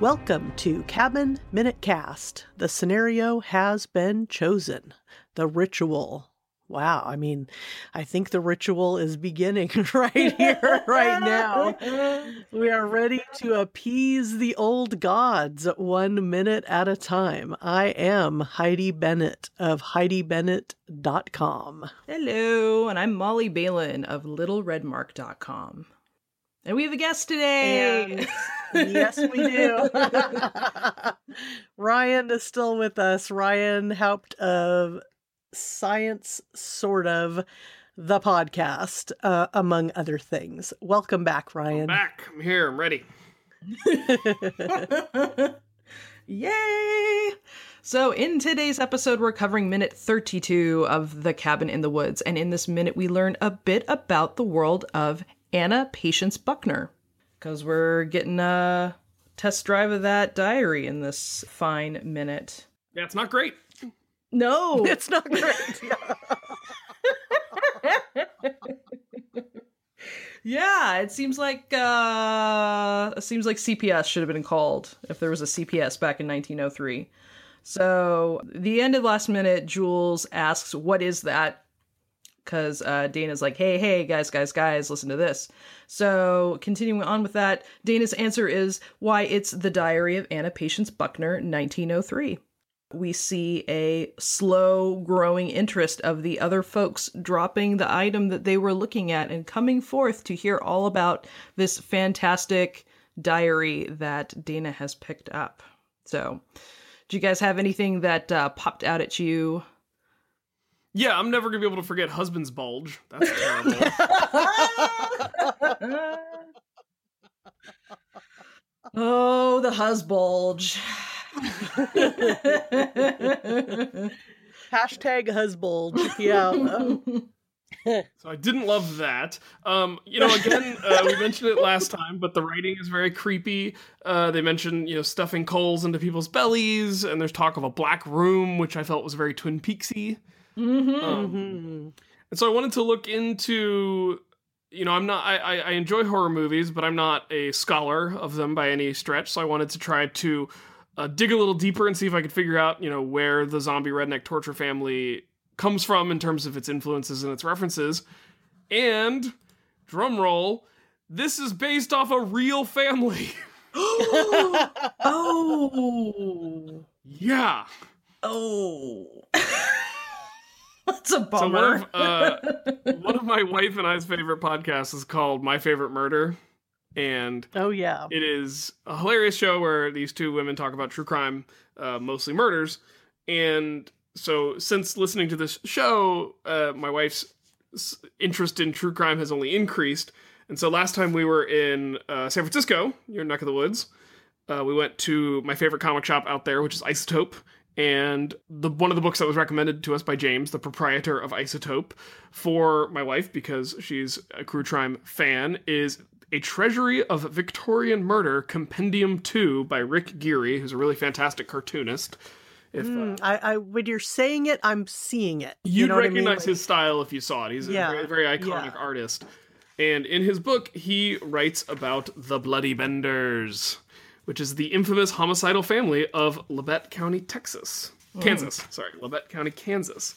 Welcome to Cabin Minute Cast. The scenario has been chosen. The ritual. Wow, I mean, I think the ritual is beginning right here, right now. We are ready to appease the old gods one minute at a time. I am Heidi Bennett of HeidiBennett.com. Hello, and I'm Molly Balin of LittleRedmark.com. And we have a guest today. And yes, we do. Ryan is still with us. Ryan Haupt of Science Sort of the podcast, uh, among other things. Welcome back, Ryan. I'm back. I'm here. I'm ready. Yay! So, in today's episode, we're covering minute 32 of The Cabin in the Woods. And in this minute, we learn a bit about the world of Anna Patience Buckner. Because we're getting a test drive of that diary in this fine minute. Yeah, it's not great. No! It's not great. yeah, it seems like uh it seems like CPS should have been called if there was a CPS back in 1903. So, the end of last minute, Jules asks, "What is that?" Because uh, Dana's like, "Hey, hey, guys, guys, guys, listen to this." So, continuing on with that, Dana's answer is, "Why, it's the Diary of Anna Patience Buckner, 1903." we see a slow growing interest of the other folks dropping the item that they were looking at and coming forth to hear all about this fantastic diary that Dana has picked up. So, do you guys have anything that uh, popped out at you? Yeah, I'm never gonna be able to forget husband's bulge. That's terrible. oh, the husbulge. Hashtag husbulge. Yeah. so I didn't love that. Um, you know, again, uh, we mentioned it last time, but the writing is very creepy. Uh, they mention you know stuffing coals into people's bellies, and there's talk of a black room, which I felt was very Twin Peaksy. Mm-hmm. Um, and so I wanted to look into. You know, I'm not. I, I I enjoy horror movies, but I'm not a scholar of them by any stretch. So I wanted to try to uh, dig a little deeper and see if I could figure out, you know, where the zombie redneck torture family comes from in terms of its influences and its references. And drum roll, this is based off a real family. oh. yeah. Oh. That's a So bummer. one of, uh, one of my wife and I's favorite podcasts is called My Favorite Murder. And oh, yeah. It is a hilarious show where these two women talk about true crime, uh, mostly murders. And so, since listening to this show, uh, my wife's interest in true crime has only increased. And so, last time we were in uh, San Francisco, your neck of the woods, uh, we went to my favorite comic shop out there, which is Isotope. And the one of the books that was recommended to us by James, the proprietor of Isotope, for my wife because she's a true crime fan, is a Treasury of Victorian Murder Compendium 2 by Rick Geary, who's a really fantastic cartoonist. If uh, Mm, I, I, when you're saying it, I'm seeing it. you'd you know what I mean? recognize Like- his style if you saw it. He's Yeah, a very, very iconic yeah. artist. And in his book, he writes about the Bloody Benders, which is the infamous homicidal family of Labette County, Texas. Kansas, sorry, Labette County, Kansas.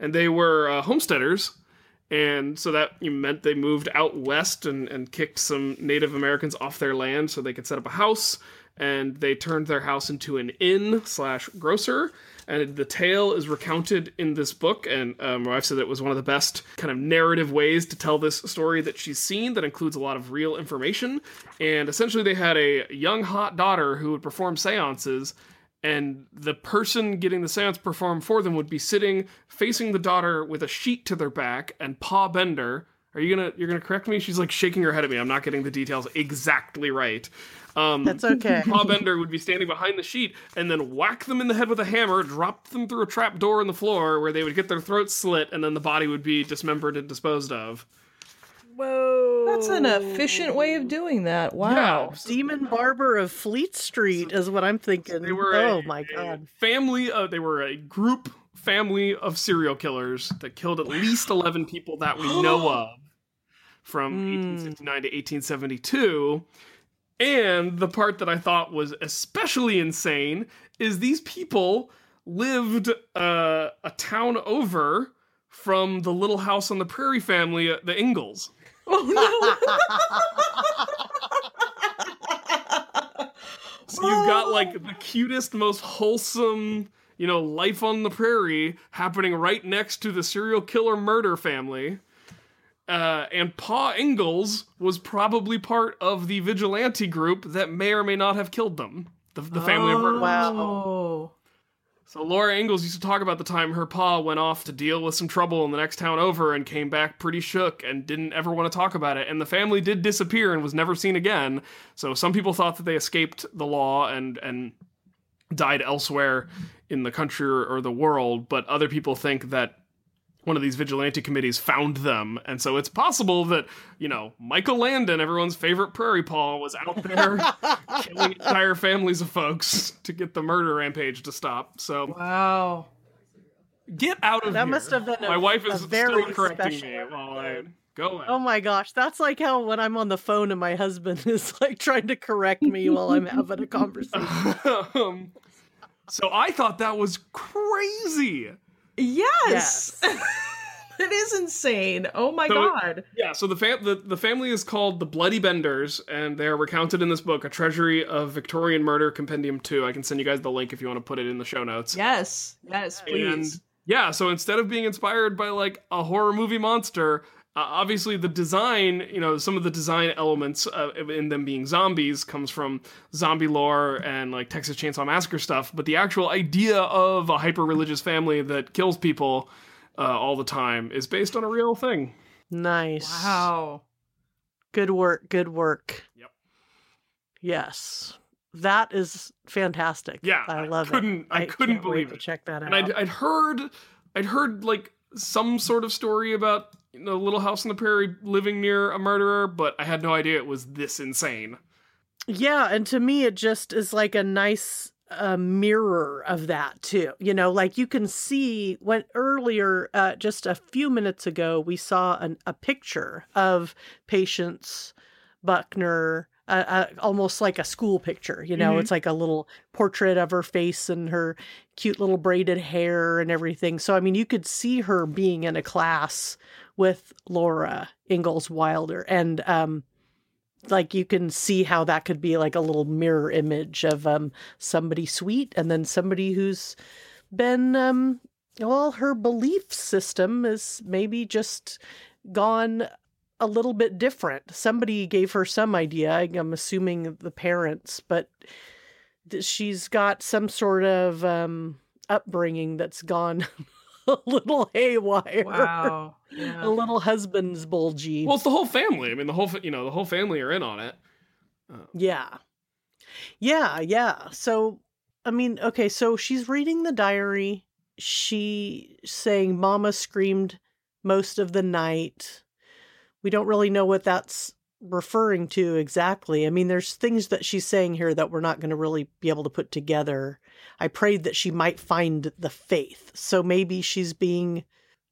And they were uh, homesteaders and so that meant they moved out west and, and kicked some Native Americans off their land so they could set up a house. And they turned their house into an inn slash grocer. And the tale is recounted in this book. And um, my wife said it was one of the best kind of narrative ways to tell this story that she's seen that includes a lot of real information. And essentially, they had a young, hot daughter who would perform seances and the person getting the seance performed for them would be sitting facing the daughter with a sheet to their back and Pa Bender. Are you gonna you're gonna correct me? She's like shaking her head at me. I'm not getting the details exactly right. Um, That's okay. Pa Bender would be standing behind the sheet and then whack them in the head with a hammer, drop them through a trap door in the floor where they would get their throats slit, and then the body would be dismembered and disposed of. Whoa. That's an efficient way of doing that. Wow. Yeah. Demon Barber of Fleet Street is what I'm thinking. They were oh a, my a god. family. Uh, they were a group family of serial killers that killed at least eleven people that we know of from Mm. 1869 to 1872. And the part that I thought was especially insane is these people lived uh, a town over from the Little House on the Prairie family, uh, the Ingalls. Oh no! So you've got like the cutest, most wholesome, you know, life on the prairie happening right next to the serial killer murder family. Uh, and Pa Ingalls was probably part of the vigilante group that may or may not have killed them. The, the family of murderers. Wow. So Laura Ingalls used to talk about the time her pa went off to deal with some trouble in the next town over and came back pretty shook and didn't ever want to talk about it. And the family did disappear and was never seen again. So some people thought that they escaped the law and and died elsewhere in the country or, or the world, but other people think that one of these vigilante committees found them. And so it's possible that, you know, Michael Landon, everyone's favorite prairie paw, was out there killing entire families of folks to get the murder rampage to stop. So Wow. get out of there. That here. must have been a- My wife is very still correcting me while I go in. Oh my gosh, that's like how when I'm on the phone and my husband is like trying to correct me while I'm having a conversation. um, so I thought that was crazy. Yes. it is insane. Oh my So- god. Yeah, so the, fam- the the family is called the Bloody Benders, and they are recounted in this book, A Treasury of Victorian Murder, Compendium 2. I can send you guys the link if you want to put it in the show notes. Yes. Yes, please. And yeah, so instead of being inspired by like a horror movie monster, obviously the design, you know, some of the design elements uh, in them being zombies comes from zombie lore and like Texas Chainsaw Massacre stuff, but the actual idea of a hyper religious family that kills people uh, all the time is based on a real thing. Nice. Wow. Good work. Good work. Yep. Yes. That is fantastic. Yeah, I I love couldn't- it. I couldn't can't wait believe to it. check that out. And I'd, I'd heard, I'd heard like some sort of story about know, Little House on the Prairie living near a murderer, but I had no idea it was this insane. Yeah, and to me, it just is like a nice uh, mirror of that too. You know, like you can see when earlier, uh, just a few minutes ago, we saw an, a picture of Patience Buckner. Uh, uh, almost like a school picture, you know, Mhm. it's like a little portrait of her face and her cute little braided hair and everything. So, I mean, you could see her being in a class with Laura Ingalls Wilder, and um, like you can see how that could be like a little mirror image of um somebody sweet and then somebody who's been um well her belief system is maybe just gone a little bit different. Somebody gave her some idea i'm assuming the parents but she's got some sort of um upbringing that's gone a little haywire Wow. a little husband's bulgy Well, it's the whole family. I mean, the whole fa- you know the whole family are in on it. Uh, yeah. Yeah, yeah. So, I mean, okay, so she's reading the diary. She saying mama screamed most of the night. We don't really know what that's referring to exactly. I mean, there's things that she's saying here that we're not going to really be able to put together. I prayed that she might find the faith. So maybe she's being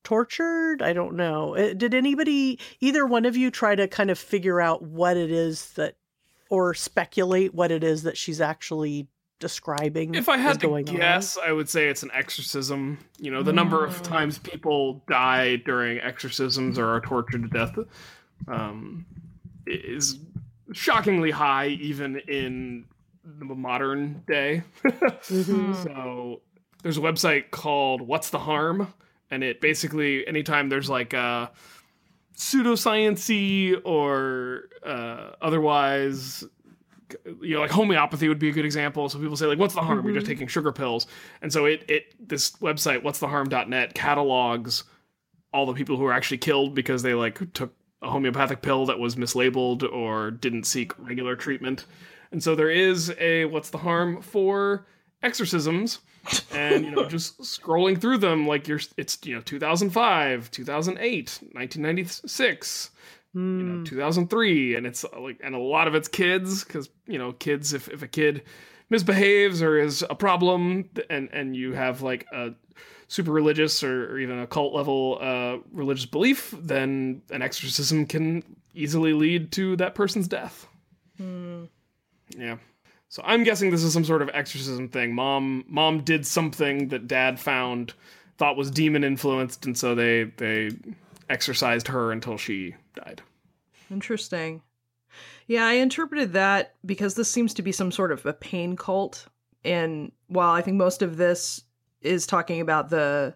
tortured. I don't know. Uh, Did anybody, either one of you, try to kind of figure out what it is that or speculate what it is that she's actually describing. If I had to going on. guess, I would say it's an exorcism. You know, the number of Mm. times people die during exorcisms or are tortured to death um, is shockingly high, even in the modern day. Mhm. So there's a website called What's the Harm? And it basically, anytime there's like a pseudosciency or uh, otherwise, you know, like homeopathy would be a good example. So people say like, "What's the harm? You're just Mhm. taking sugar pills." And so it it this website, What's the Harm.net, catalogs all the people who are actually killed because they like took a homeopathic pill that was mislabeled or didn't seek regular treatment. And so there is a what's the harm for exorcisms and you know just scrolling through them like you're it's you know 2005 2008 1996 you know Mm. 2003 and it's uh, like and a lot of it's kids because you know kids if, if a kid misbehaves or is a problem and and you have like a super religious or, or even a cult level uh, religious belief then an exorcism can easily lead to that person's death Hmm. Yeah. So I'm guessing this is some sort of exorcism thing. Mom mom did something that dad found thought was demon influenced and so they they exorcised her until she died. Interesting. Yeah, I interpreted that because this seems to be some sort of a pain cult. And while I think most of this is talking about the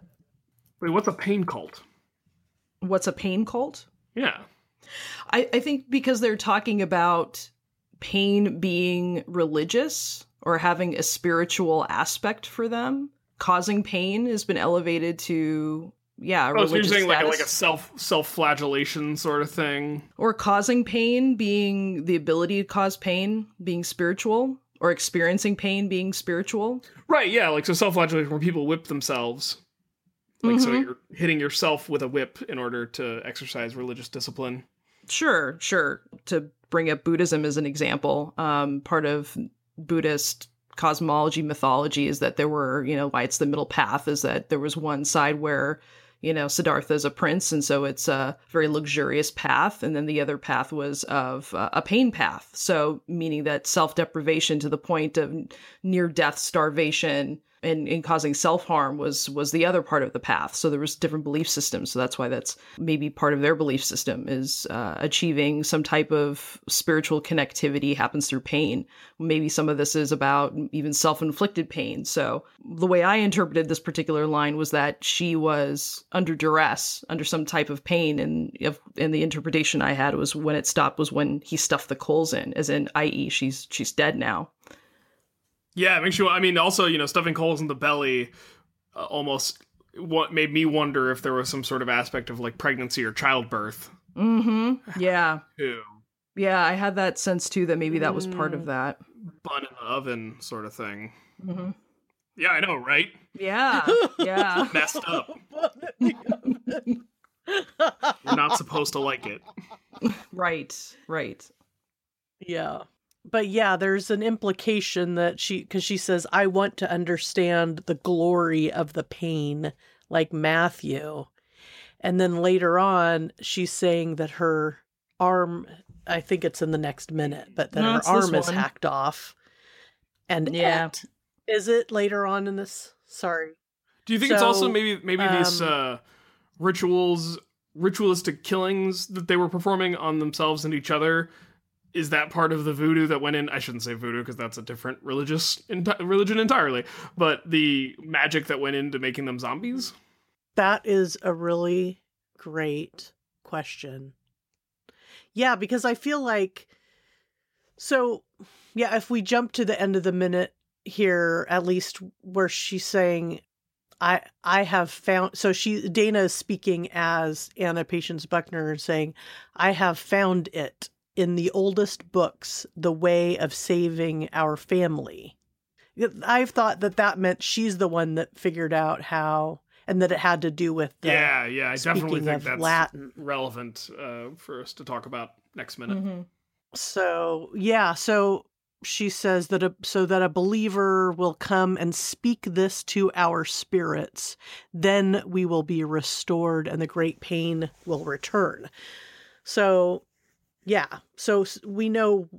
Wait, what's a pain cult? what's a pain cult? Yeah. I, I think because they're talking about pain being religious or having a spiritual aspect for them, causing pain has been elevated to yeah, Oh, so you're saying like a, like a self self flagellation sort of thing. or causing pain being the ability to cause pain being spiritual or experiencing pain being spiritual. Right, yeah, like so self flagellation where people whip themselves. Like so Mhm. you're hitting yourself with a whip in order to exercise religious discipline. Sure, sure. To bring up Buddhism as an example, um, part of Buddhist cosmology mythology is that there were, you know, why it's the middle path is that there was one side where, you know, Siddhartha is a prince, and so it's a very luxurious path, and then the other path was of uh, a pain path. So, meaning that self deprivation to the point of near death starvation and, and causing self harm was was the other part of the path. So there was different belief systems. So that's why that's maybe part of their belief system is uh, achieving some type of spiritual connectivity happens through pain. Maybe some of this is about even self inflicted pain. So the way I interpreted this particular line was that she was under duress, under some type of pain, and if, and the interpretation I had was when it stopped was when he stuffed the coals in, as in, i.e., she's she's dead now. Yeah, it makes you. I mean, also, you know, stuffing coals in the belly uh, almost what made me wonder if there was some sort of aspect of like pregnancy or childbirth. Mm-hmm. Yeah. Too. Yeah, I had that sense too that maybe that was part of that. Bun in the oven sort of thing. hmm Yeah, I know, right? Yeah, yeah. Messed up. You're not supposed to like it. right, right. Yeah. But yeah, there's an implication that she, because she says, I want to understand the glory of the pain, like Matthew. And then later on, she's saying that her arm, I think it's in the next minute, but that No, her arm is hacked off. And Yeah. is it later on in this? Sorry. Do you think it's also So, maybe maybe these um, uh, rituals, ritualistic killings that they were performing on themselves and each other? Is that part of the voodoo that went in? I shouldn't say voodoo because that's a different religious enti- religion entirely. But the magic that went into making them zombies. That is a really great question. Yeah, because I feel like so yeah, if we jump to the end of the minute here, at least where she's saying I I have found so she Dana is speaking as Anna Patience Buckner saying, I have found it in the oldest books, the way of saving our family. I've thought that that meant she's the one that figured out how and that it had to do with the yeah, yeah, I definitely speaking think of that's Latin. relevant uh, for us to talk about next minute. Mhm. So yeah, so she says that a, so that a believer will come and speak this to our spirits, then we will be restored and the great pain will return. So yeah, so we know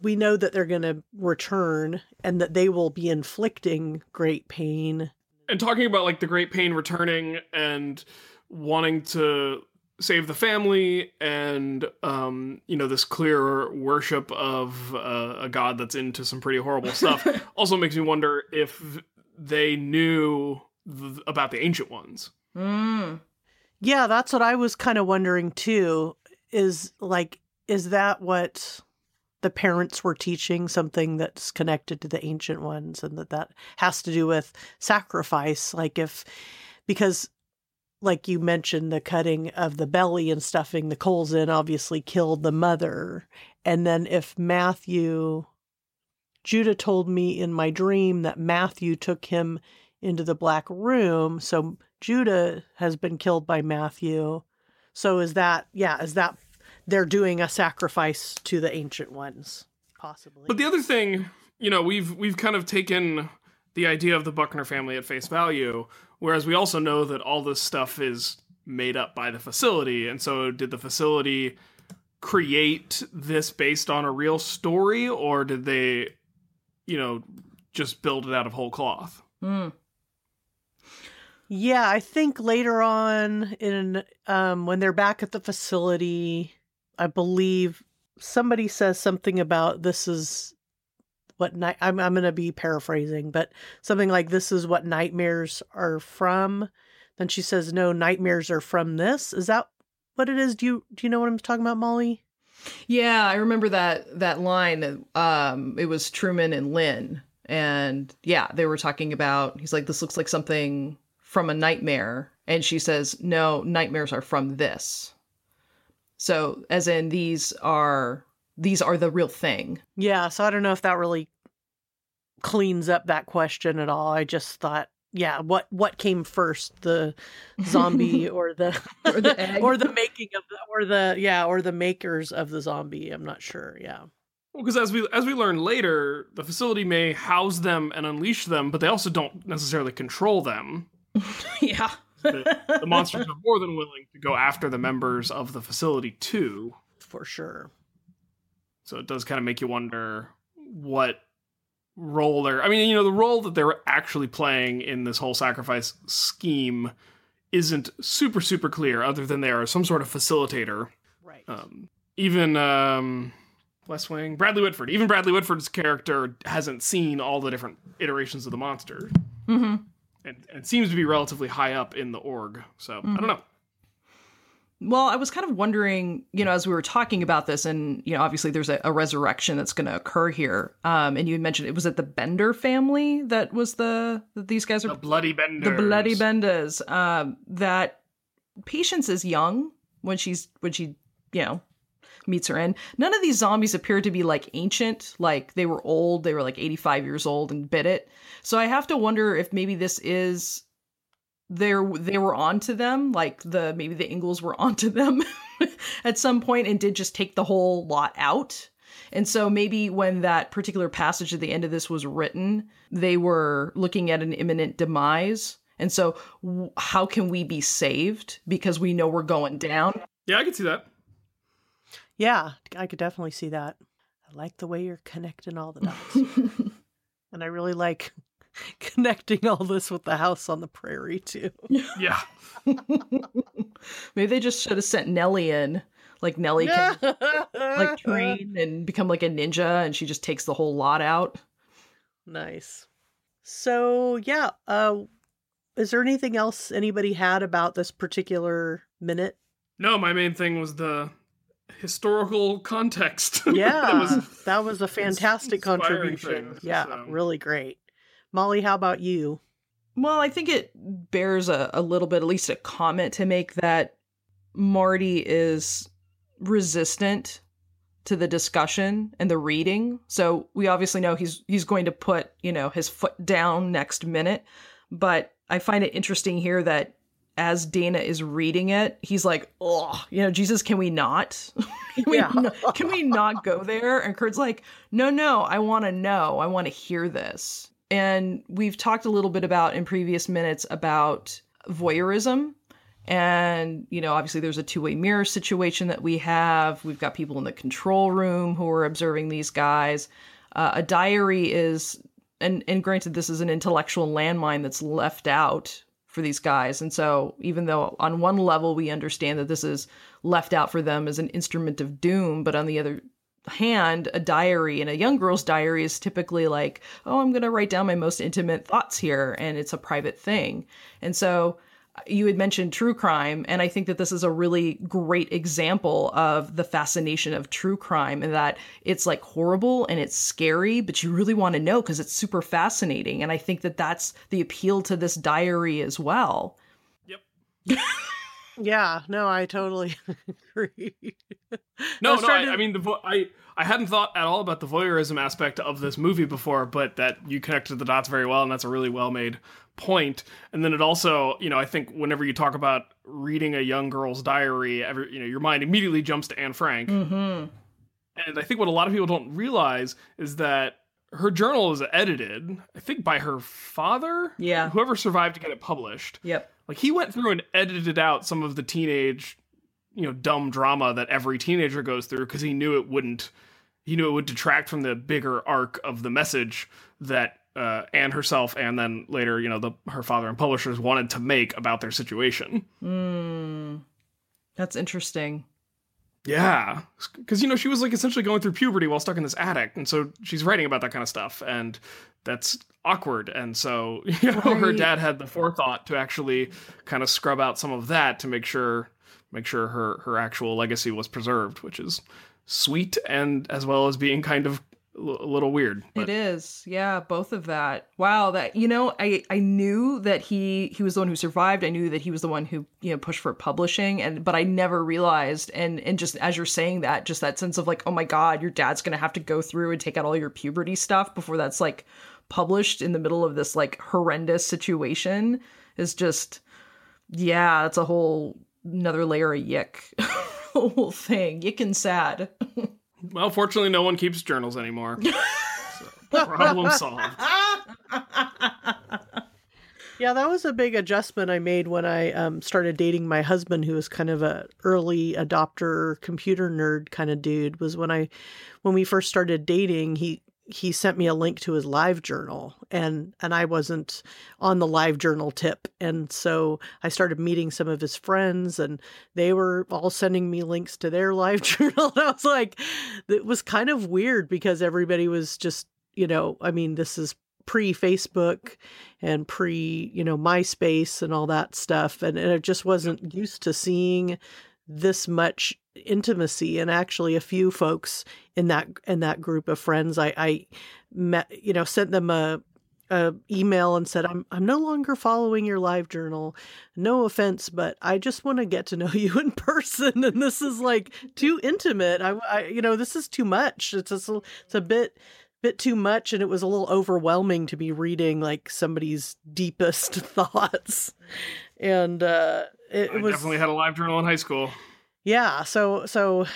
we know that they're going to return and that they will be inflicting great pain. and talking about like the great pain returning and wanting to save the family and um you know this clear worship of uh, a god that's into some pretty horrible stuff also makes me wonder if they knew th- about the ancient ones Mm. Yeah, that's what I was kind of wondering too. Is like, is that what the parents were teaching? Something that's connected to the ancient ones, and that that has to do with sacrifice. Like, if because, like you mentioned, the cutting of the belly and stuffing the coals in obviously killed the mother, and then if Matthew, Judah told me in my dream that Matthew took him into the black room, so Judah has been killed by Matthew. So is that yeah, is that they're doing a sacrifice to the ancient ones possibly. but the other thing you know we've we've kind of taken the idea of the buckner family at face value whereas we also know that all this stuff is made up by the facility and so did the facility create this based on a real story, or did they, you know, just build it out of whole cloth? Hmm. Yeah, I think later on in um when they're back at the facility, I believe somebody says something about this is what night I'm I'm going to be paraphrasing, but something like this is what nightmares are from. Then she says no, nightmares are from this. Is that what it is? Do you do you know what I'm talking about, Molly? Yeah, I remember that that line. Um, it was Truman and Lin, and yeah, they were talking about. He's like, "This looks like something from a nightmare," and she says, "No, nightmares are from this." So, as in, these are these are the real thing. Yeah, so I don't know if that really cleans up that question at all. I just thought, yeah, what what came first, the zombie or the Or the egg. or the making of the or the yeah, or the makers of the zombie. I'm not sure. Yeah. Well, because as we as we learn later, the facility may house them and unleash them, but they also don't necessarily control them. yeah. The, the monsters are more than willing to go after the members of the facility too. For sure. So it does kind of make you wonder what role they're. I mean, you know, the role that they're actually playing in this whole sacrifice scheme isn't super super clear, other than they are some sort of facilitator. Right. Um, even um, West Wing, Bradley Whitford. Even Bradley Whitford's character hasn't seen all the different iterations of the monster, hmm and, and seems to be relatively high up in the org. So I don't know. Well, I was kind of wondering, you know, as we were talking about this, and you know, obviously there's a, a resurrection that's going to occur here. Um, and you had mentioned it was it the Bender family that was the that these guys are The bloody bender. the bloody Benders. Um, that Patience is young when she's when she you know meets her end. None of these zombies appear to be like ancient, like they were old. They were like 85 years old and bit it. So I have to wonder if maybe this is they're they were onto them like the maybe the Ingalls were onto them at some point and did just take the whole lot out and so maybe when that particular passage at the end of this was written they were looking at an imminent demise and so w- how can we be saved because we know we're going down Yeah, I can see that. Yeah, I could definitely see that. I like the way you're connecting all the dots. and I really like connecting all this with the house on the prairie too. Yeah. maybe they just should have sent Nellie in like Nellie can like train and become like a ninja and she just takes the whole lot out Nice. So yeah, uh is there anything else anybody had about this particular minute? No, my main thing was the historical context. Yeah, that was that was a fantastic contribution. things, yeah, so. really great. Molly, how about you? Well, I think it bears a, a little bit, at least a comment to make that Marty is resistant to the discussion and the reading. So we obviously know he's he's going to put, you know, his foot down next minute. But I find it interesting here that as Dana is reading it, he's like, "Oh, you know, Jesus, can we not? can, we Yeah. not can we not go there?" And Kurt's like, "No, no, I want to know. I want to hear this." And we've talked a little bit about in previous minutes about voyeurism. And, you know, obviously there's a two way mirror situation that we have. We've got people in the control room who are observing these guys. Uh, a diary is, and, and granted, this is an intellectual landmine that's left out for these guys. And so, even though on one level we understand that this is left out for them as an instrument of doom, but on the other hand, a diary and a young girl's diary is typically like, oh, I'm going to write down my most intimate thoughts here, and it's a private thing. And so, you had mentioned true crime, and I think that this is a really great example of the fascination of true crime and that it's like horrible and it's scary, but you really want to know because it's super fascinating. And I think that that's the appeal to this diary as well. Yep. Yeah, no, I totally agree. No, was no. I, to- I mean, the vo- I I hadn't thought at all about the voyeurism aspect of this movie before, but that you connected the dots very well, and that's a really well made point. And then it also, you know, I think whenever you talk about reading a young girl's diary, every you know, your mind immediately jumps to Anne Frank. Mm-hmm. And I think what a lot of people don't realize is that her journal is edited, I think, by her father. Yeah. Whoever survived to get it published. Yep. Like he went through and edited out some of the teenage you know dumb drama that every teenager goes through because he knew it wouldn't he knew it would detract from the bigger arc of the message that uh, Anne herself and then later you know the her father and publishers wanted to make about their situation. Mm, that's interesting. Yeah, because you know she was like essentially going through puberty while stuck in this attic, and so she's writing about that kind of stuff, and that's awkward. And so you know her dad had the forethought to actually kind of scrub out some of that to make sure make sure her her actual legacy was preserved, which is sweet and as well as being kind of a little weird. It But is. Yeah, both of that. Wow, that you know, I I knew that he he was the one who survived. I knew that he was the one who, you know, pushed for publishing and but I never realized and and just as you're saying that, just that sense of like, "Oh my god, your dad's going to have to go through and take out all your puberty stuff before that's like published in the middle of this like horrendous situation." Is just yeah, it's a whole another layer of yick. whole thing. Yick and sad. well, fortunately, no one keeps journals anymore. so, problem solved. Yeah, that was a big adjustment I made when I um, started dating my husband, who was kind of a early adopter, computer nerd kind of dude. Was when I, when we first started dating, he he sent me a link to his live journal, and and I wasn't on the live journal tip, and so I started meeting some of his friends, and they were all sending me links to their live journal, and I was like, it was kind of weird because everybody was just, you know, I mean, this is pre Facebook and pre, you know, MySpace and all that stuff. And, and I just wasn't used to seeing this much intimacy and actually a few folks in that in that group of friends I, I met you know sent them a, a email and said I'm I'm no longer following your live journal. No offense but I just want to get to know you in person and this is like too intimate. I, I you know this is too much. It's a, it's a bit bit too much and it was a little overwhelming to be reading like somebody's deepest thoughts. And uh it, it was definitely had a live journal in high school. Yeah so so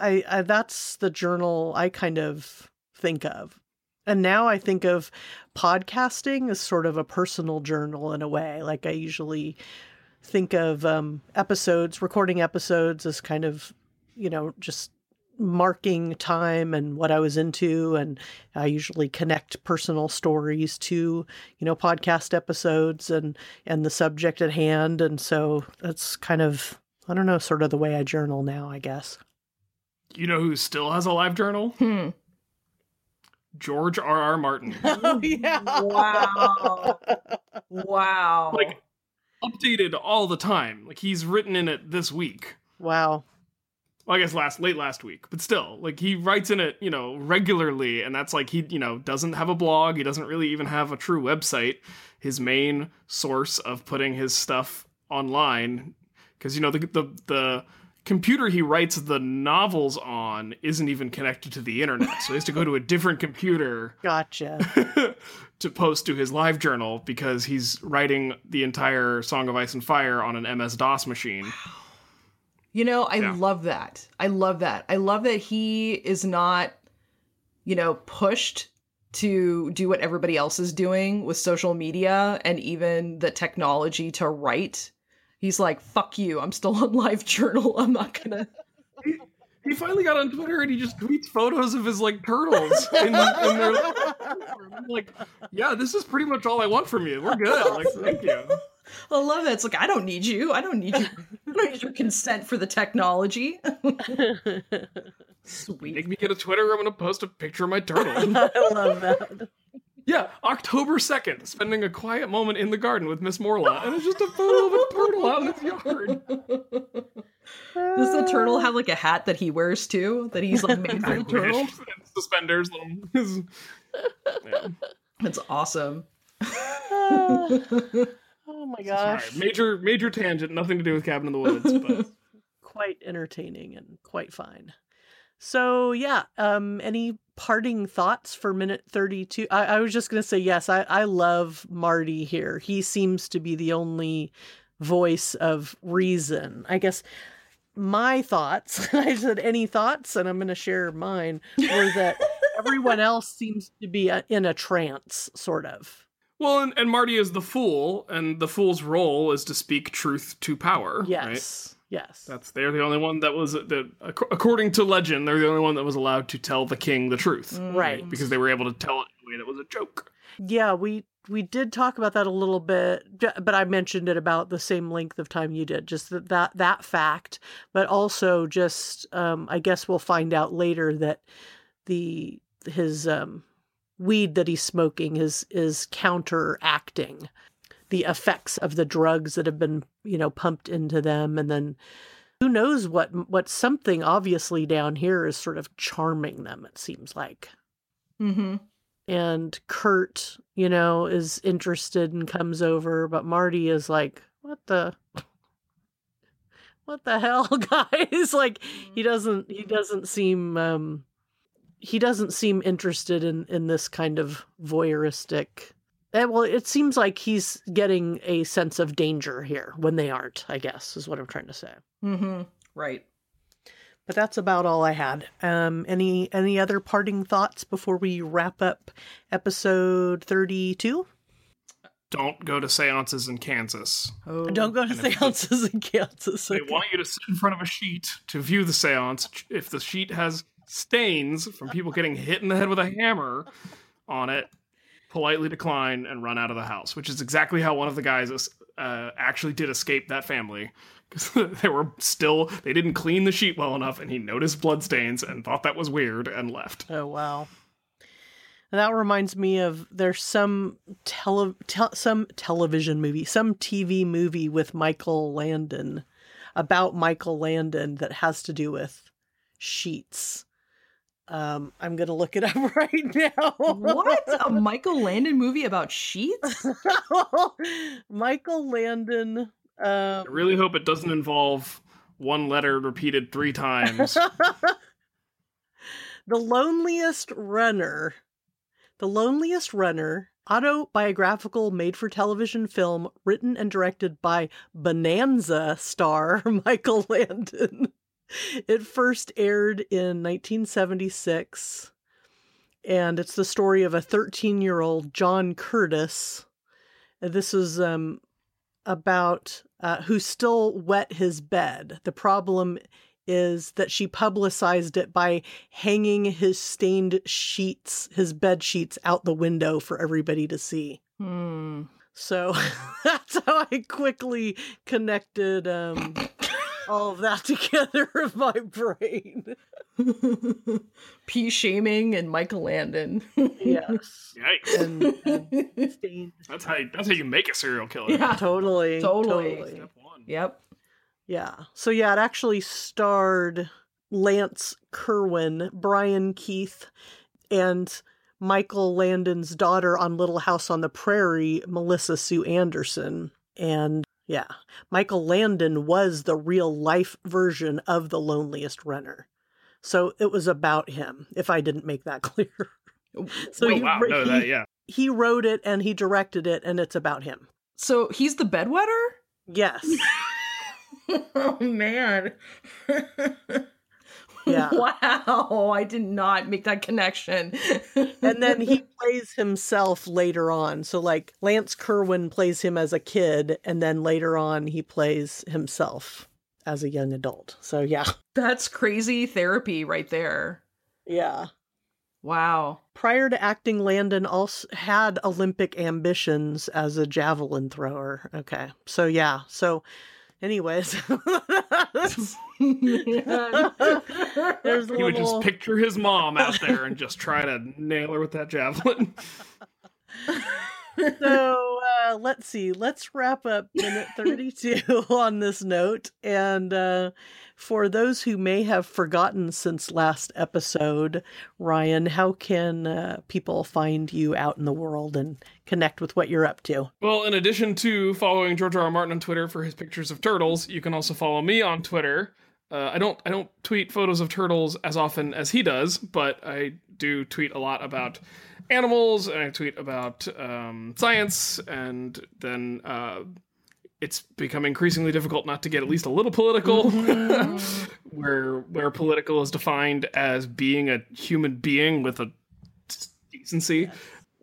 I, I that's the journal i kind of think of. And now i think of podcasting as sort of a personal journal in a way. Like i usually think of um episodes recording episodes as kind of you know just marking time and what I was into. And I usually connect personal stories to you know podcast episodes and and the subject at hand. And so that's kind of I don't know sort of the way I journal now I guess. You know who still has a live journal? Hmm. George R. R. Martin. Oh yeah. Wow. Wow. like updated all the time. Like he's written in it this week. Wow. Well, I guess last late last week, but still, like he writes in it, you know, regularly, and that's like he, you know, doesn't have a blog. He doesn't really even have a true website. His main source of putting his stuff online, because you know the the the computer he writes the novels on isn't even connected to the internet, so he has to go to a different computer Gotcha. to post to his live journal because he's writing the entire Song of Ice and Fire on an MS DOS machine. You know, I Yeah. love that. I love that. I love that he is not, you know, pushed to do what everybody else is doing with social media and even the technology to write. He's like, fuck you. I'm still on live journal. I'm not gonna. He finally got on Twitter and he just tweets photos of his like turtles in, in their. I'm like, yeah, this is pretty much all I want from you. We're good. Like, thank you. I love that. It's like, I don't need you. I don't need you. I don't need your consent for the technology. Sweet. Make me get a Twitter. I'm gonna post a picture of my turtle. I love that. Yeah, October second, spending a quiet moment in the garden with Miss Morla, and it's just a photo of a turtle out in his yard. Does the turtle have like a hat that he wears too? That he's like made for I the turtle? Suspenders. Little, yeah. That's awesome. Ah. oh my gosh. right, major major tangent, nothing to do with Cabin in the Woods, but quite entertaining and quite fine. So yeah, um, any parting thoughts for minute thirty-two? I, I was just gonna say yes. I I love Marty here. He seems to be the only voice of reason. I guess my thoughts. I said any thoughts, and I'm gonna share mine. Were that everyone else seems to be uh, in a trance, sort of. well, and, and Marty is the fool, and the fool's role is to speak truth to power. Right? Yes. Yes. That's they're the only one that was that according to legend, they're the only one that was allowed to tell the king the truth Right. because they were able to tell it in a way that was a joke. Yeah, we we did talk about that a little bit, but I mentioned it about the same length of time you did, just that that, that fact, but also just um, I guess we'll find out later that the his um, weed that he's smoking is is counteracting the effects of the drugs that have been you know pumped into them, and then who knows what what something obviously down here is sort of charming them. It seems like Mm-hmm. and Kurt, you know, is interested and comes over, but Marty is like, "What the What the hell, guys?" like he doesn't he doesn't seem um he doesn't seem interested in in this kind of voyeuristic well, it seems like he's getting a sense of danger here when they aren't, I guess, is what I'm trying to say. Mm-hmm. Right. But that's about all I had. Um, any any other parting thoughts before we wrap up episode thirty two? Don't go to seances in Kansas. Oh. Don't go to and if seances in Kansas. They want you to sit in front of a sheet to view the seance. If the sheet has stains from people getting hit in the head with a hammer on it, politely decline and run out of the house, which is exactly how one of the guys uh, actually did escape that family. Because they were still, they didn't clean the sheet well enough, and he noticed bloodstains and thought that was weird and left. Oh wow. That reminds me of there's some tele, tel some television movie, some TV movie with Michael Landon about Michael Landon that has to do with sheets. Um, I'm gonna look it up right now. What? A Michael Landon movie about sheets? Michael Landon. I Um, really hope it doesn't involve one letter repeated three times. the loneliest runner. The loneliest runner. Autobiographical made for television film written and directed by Bonanza star Michael Landon. It first aired in 1976, and it's the story of a 13 year old John Curtis. This is um, about uh, who still wet his bed. The problem is that she publicized it by hanging his stained sheets, his bed sheets, out the window for everybody to see. Hmm. So that's how I quickly connected um, all of that together in my brain. P shaming and Michael Landon. Yes. Yikes! And, and stained. That's how you, that's how you make a serial killer. yeah. Totally. Totally. Step one. Yep. Yeah. So yeah, it actually starred Lance Kerwin, Brian Keith, and Michael Landon's daughter on Little House on the Prairie, Melissa Sue Anderson. And yeah, Michael Landon was the real life version of the loneliest runner. So it was about him, if I didn't make that clear. So oh he, wow! No, he, that yeah. he wrote it and he directed it, and it's about him. So he's the bedwetter? Yes. oh man. Yeah. Wow, I did not make that connection. and then he plays himself later on. So like Lance Kerwin plays him as a kid, and then later on he plays himself as a young adult. So yeah, That's crazy therapy right there. yeah. Wow. Prior to acting, Landon also had Olympic ambitions as a javelin thrower. Okay, so yeah, so. Anyways, there's He would just picture his mom out there and just try to nail her with that javelin. so uh, let's see. Let's wrap up minute 32 on this note. And uh, for those who may have forgotten since last episode, Ryan, how can uh, people find you out in the world and connect with what you're up to? Well, in addition to following George R. R. Martin on Twitter for his pictures of turtles, you can also follow me on Twitter. Uh, I don't I don't tweet photos of turtles as often as he does, but I do tweet a lot about animals, and I tweet about um, science, and then uh, it's become increasingly difficult not to get at least a little political, where where political is defined as being a human being with a decency.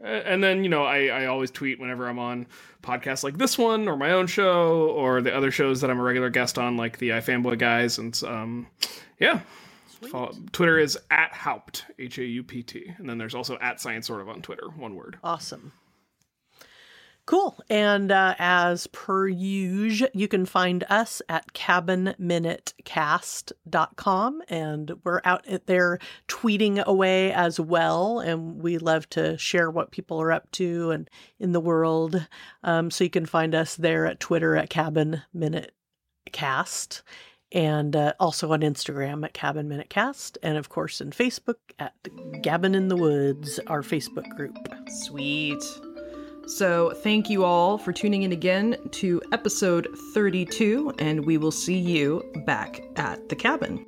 And then, you know, I, I always tweet whenever I'm on podcasts like this one or my own show or the other shows that I'm a regular guest on, like the iFanboy guys. And um, yeah. Follow, Twitter is at Haupt, H A U P T. And then there's also at Science Sort of on Twitter, one word. Awesome. Cool. And uh, as per usual, you can find us at cabinminutecast.com. And we're out there tweeting away as well. And we love to share what people are up to and in the world. Um, so you can find us there at Twitter at Cabin Minute Cast and uh, also on Instagram at Cabin Minute Cast, and of course in Facebook at Cabin in the Woods, our Facebook group. Sweet. So, thank you all for tuning in again to episode 32, and we will see you back at the cabin.